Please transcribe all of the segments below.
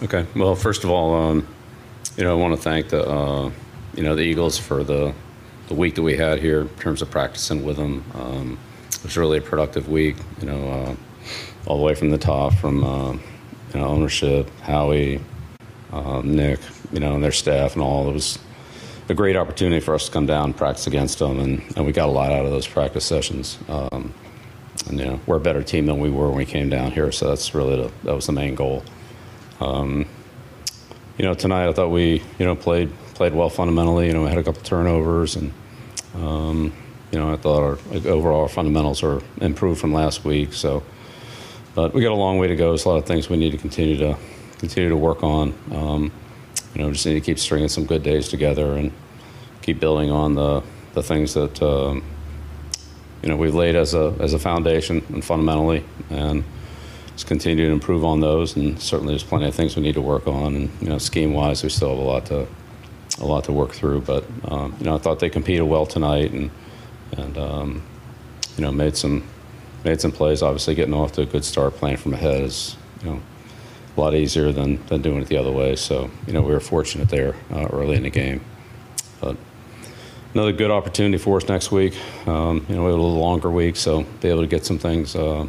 Okay. Well, first of all, um, you know, I want to thank the, uh, you know, the Eagles for the, the week that we had here in terms of practicing with them. Um, it was really a productive week, you know, uh, all the way from the top, from, uh, you know, ownership, Howie, um, Nick, you know, and their staff and all. It was a great opportunity for us to come down and practice against them, and, and we got a lot out of those practice sessions. Um, and, you know, we're a better team than we were when we came down here, so that's really the, that was the main goal. Um, you know, tonight I thought we, you know, played played well fundamentally. You know, we had a couple turnovers, and um, you know, I thought our like, overall our fundamentals are improved from last week. So, but we got a long way to go. There's a lot of things we need to continue to continue to work on. Um, you know, just need to keep stringing some good days together and keep building on the the things that um, you know we've laid as a as a foundation and fundamentally and just continue to improve on those. And certainly, there's plenty of things we need to work on. And you know, scheme wise, we still have a lot to a lot to work through. But um, you know, I thought they competed well tonight, and and um, you know, made some made some plays. Obviously, getting off to a good start, playing from ahead is you know a lot easier than than doing it the other way. So you know, we were fortunate there uh, early in the game. But another good opportunity for us next week. Um, you know, we have a little longer week, so be able to get some things. Uh,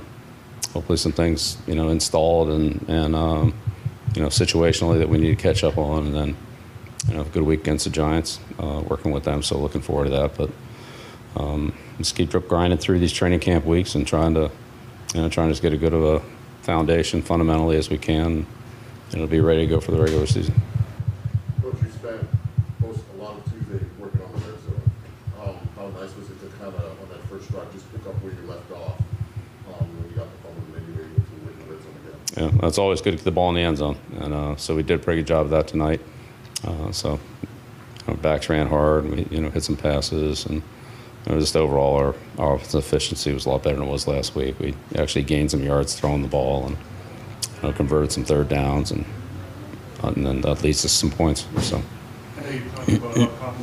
hopefully some things you know installed and and um, you know situationally that we need to catch up on, and then you know a good week against the Giants, uh, working with them. So looking forward to that. But um, just keep grinding through these training camp weeks and trying to you know trying to just get a good of a foundation fundamentally as we can. And it'll be ready to go for the regular season. Coach, you spent most, a lot of Tuesday working on the red. Um, how nice was it to kind of, on that first drive, just pick up where you left off? Yeah, that's always good to get the ball in the end zone, and uh, so we did a pretty good job of that tonight. Uh, so our backs ran hard, and we you know hit some passes, and you know, just overall our our offensive efficiency was a lot better than it was last week. We actually gained some yards throwing the ball, and you know, converted some third downs, and uh, and then that leads to some points. So. I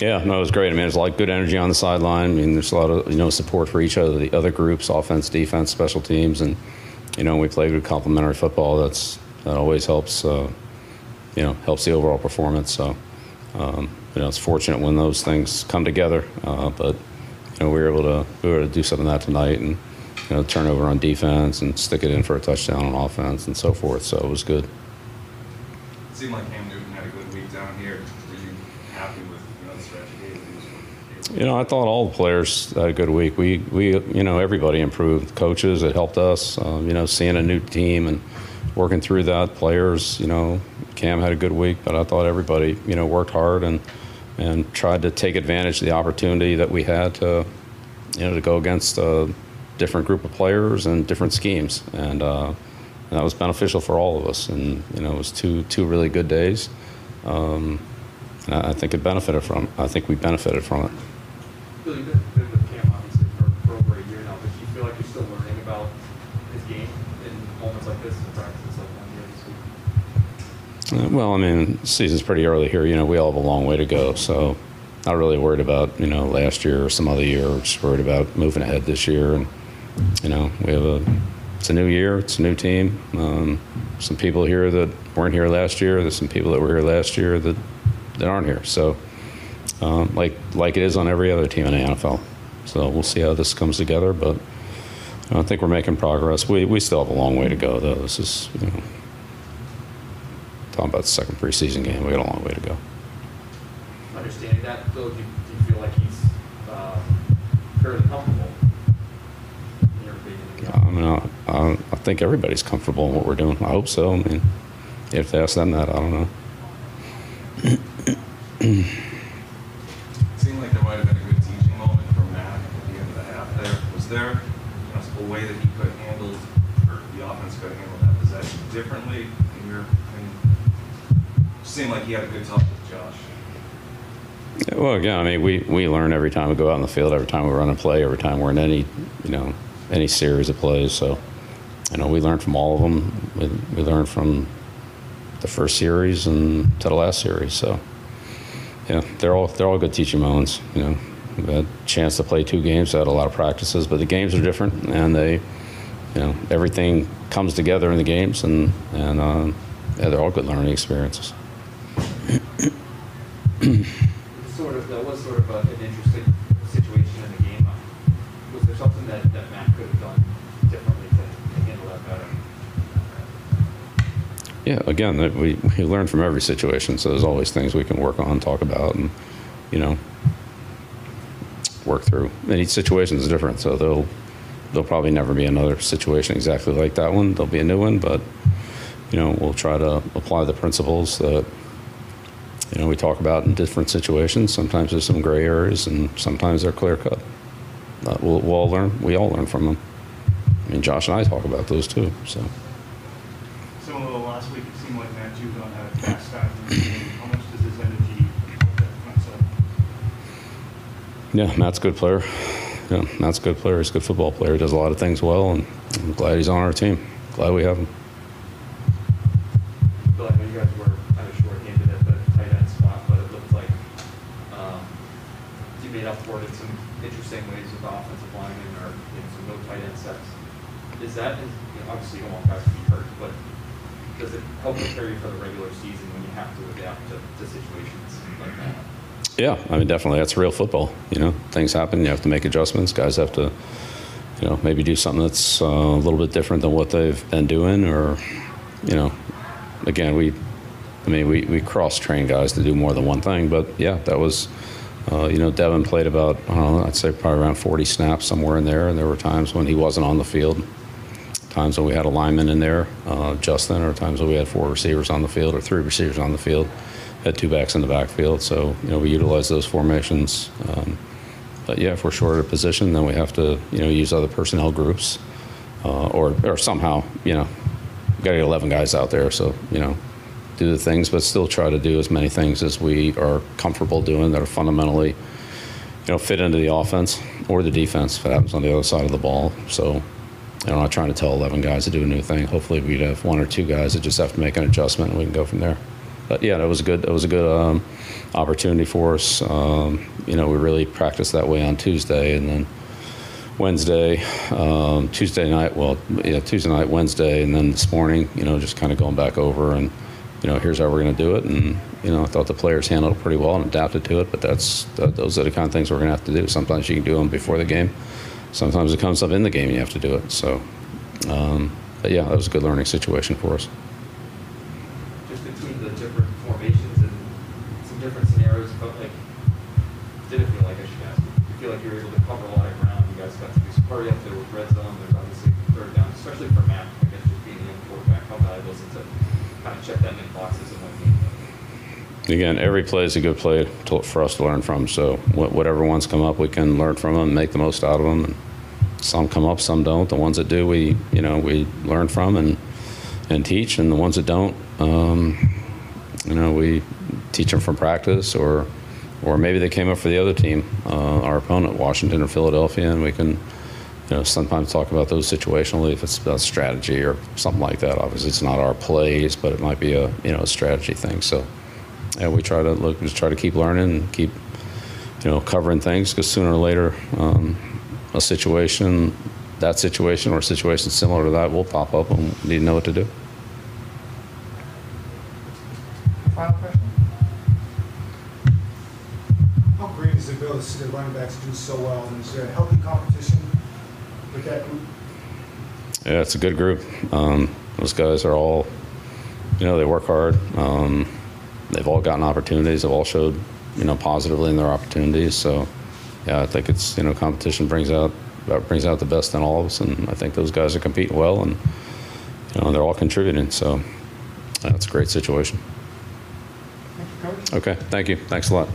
Yeah, no, it was great. I mean, there's a lot of good energy on the sideline. I mean, there's a lot of you know support for each other, the other groups, offense, defense, special teams, and you know we play good complementary football. That's that always helps. Uh, you know, helps the overall performance. So, um, you know, it's fortunate when those things come together. Uh, but you know, we were able to we were able to do some of that tonight, and you know, turnover on defense and stick it in for a touchdown on offense and so forth. So it was good. It seemed like Newton had a good week down here. Were you happy with you know the stretch he gave? He was- You know, I thought all the players had a good week. We, we, you know, everybody improved. Coaches, it helped us. Um, you know, seeing a new team and working through that. Players, you know, Cam had a good week, but I thought everybody, you know, worked hard and and tried to take advantage of the opportunity that we had to, you know, to go against a different group of players and different schemes, and, uh, and that was beneficial for all of us. And you know, it was two two really good days. Um, I think it benefited from. I think we benefited from it. In moments like this, in like one this week? Uh, Well, I mean, season's pretty early here. You know, we all have a long way to go. So, not really worried about you know last year or some other year. We're just worried about moving ahead this year. And you know, we have a it's a new year. It's a new team. Um, some people here that weren't here last year. There's some people that were here last year that that aren't here. So, um, like like it is on every other team in the NFL. So we'll see how this comes together. But I think we're making progress. We we still have a long way to go, though. This is you know talking about the second preseason game. We got a long way to go. Understanding that, though, do you, do you feel like he's uh, fairly comfortable in your opinion? I mean, I, I, I think everybody's comfortable in what we're doing. I hope so. I mean, if they ask them that, I don't know. It seemed like there might have been a good teaching moment from Mac at the end of the half. There was there you know, a way that he could have handled, or the offense could have handled that possession differently. In your opinion, seemed like he had a good talk with Josh. Well, again, I mean, we, we learn every time we go out in the field, every time we run a play, every time we're in any, you know, any series of plays. So, you know, we learn from all of them. We, we learn from the first series and to the last series. So, yeah, they're all they're all good teaching moments. You know, a chance to play two games, I had a lot of practices, but the games are different, and they, you know, everything comes together in the games, and and uh, yeah, they're all good learning experiences. Sort of, that was sort of a- an interesting situation in the game. Was there something that, that Mac could have done differently to to handle that better? Yeah, again, we, we learn from every situation, so there's always things we can work on, talk about, and, you know, work through. And each situation is different, so there'll, there'll probably never be another situation exactly like that one. There'll be a new one, but, you know, we'll try to apply the principles that, you know, we talk about in different situations. Sometimes there's some gray areas, and sometimes they're clear cut. Uh, we'll, we'll all learn, we all learn from them. I mean, Josh and I talk about those too, so. Similar to last week, it seemed like Matt Judon had a fast start in the game. How much does his energy help that front side? Yeah, Matt's a good player. Yeah, Matt's a good player. He's a good football player. He does a lot of things well, and I'm glad he's on our team. Glad we have him. You guys were kind of shorthanded at the tight end spot, but it looked like um, you made up for it some interesting ways with offensive linemen or some no tight end sets. Is that, you know, obviously you don't want guys be hurt, but does it help prepare you for the regular season when you have to adapt to, to situations like that? Yeah, I mean, definitely. That's real football. You know, things happen. You have to make adjustments. Guys have to, you know, maybe do something that's uh, a little bit different than what they've been doing, or, you know, again, we, I mean, we, we cross train guys to do more than one thing. But yeah, that was, uh, you know, Devin played about, I don't know, I'd say probably around 40 snaps somewhere in there, and there were times when he wasn't on the field. Times when we had a lineman in there, uh, Justin, or times when we had four receivers on the field or three receivers on the field, had two backs in the backfield. So, you know, we utilize those formations. Um, but yeah, if we're short at a position, then we have to, you know, use other personnel groups uh, or, or somehow, you know, we've got to get 11 guys out there. So, you know, do the things, but still try to do as many things as we are comfortable doing that are fundamentally, you know, fit into the offense or the defense if it happens on the other side of the ball. So, I'm not trying to tell 11 guys to do a new thing. Hopefully, we'd have one or two guys that just have to make an adjustment, and we can go from there. But yeah, that was a good. That was a good um, opportunity for us. Um, you know, we really practiced that way on Tuesday, and then Wednesday, um, Tuesday night. Well, yeah, Tuesday night, Wednesday, and then this morning. You know, just kind of going back over and you know, here's how we're going to do it. And you know, I thought the players handled it pretty well and adapted to it. But that's that, those are the kind of things we're going to have to do. Sometimes you can do them before the game. Sometimes it comes up in the game and you have to do it. So, um, but yeah, that was a good learning situation for us. Just between the different formations and some different scenarios, felt like, did it feel like, I should ask, you feel like you were to cover a lot of ground, you guys got to do some with red zone, there's obviously third down, especially for Mac, being quarterback, how valuable is it to kind of check that boxes? Again, every play is a good play to, for us to learn from. So wh- whatever ones come up, we can learn from them, make the most out of them. And some come up, some don't. The ones that do, we you know we learn from and and teach, and the ones that don't, um, you know, we teach them from practice, or or maybe they came up for the other team, uh, our opponent, Washington or Philadelphia, and we can. You know, sometimes talk about those situationally if it's about strategy or something like that. Obviously, it's not our plays, but it might be a you know a strategy thing. So, yeah, we try to look, just try to keep learning and keep, you know, covering things because sooner or later, um, a situation, that situation or a situation similar to that will pop up and we need to know what to do. Final question? How great is it, Bill, to see the running backs do so well? And is there a healthy competition with that group? Yeah, it's a good group. Um, those guys are all, you know, they work hard. Um, they've all gotten opportunities. They've all showed, you know, positively in their opportunities. So, yeah, I think it's you know, competition brings out brings out the best in all of us, and I think those guys are competing well, and you know, they're all contributing. So, that's a great situation. Thank you, Coach. Okay, thank you. Thanks a lot.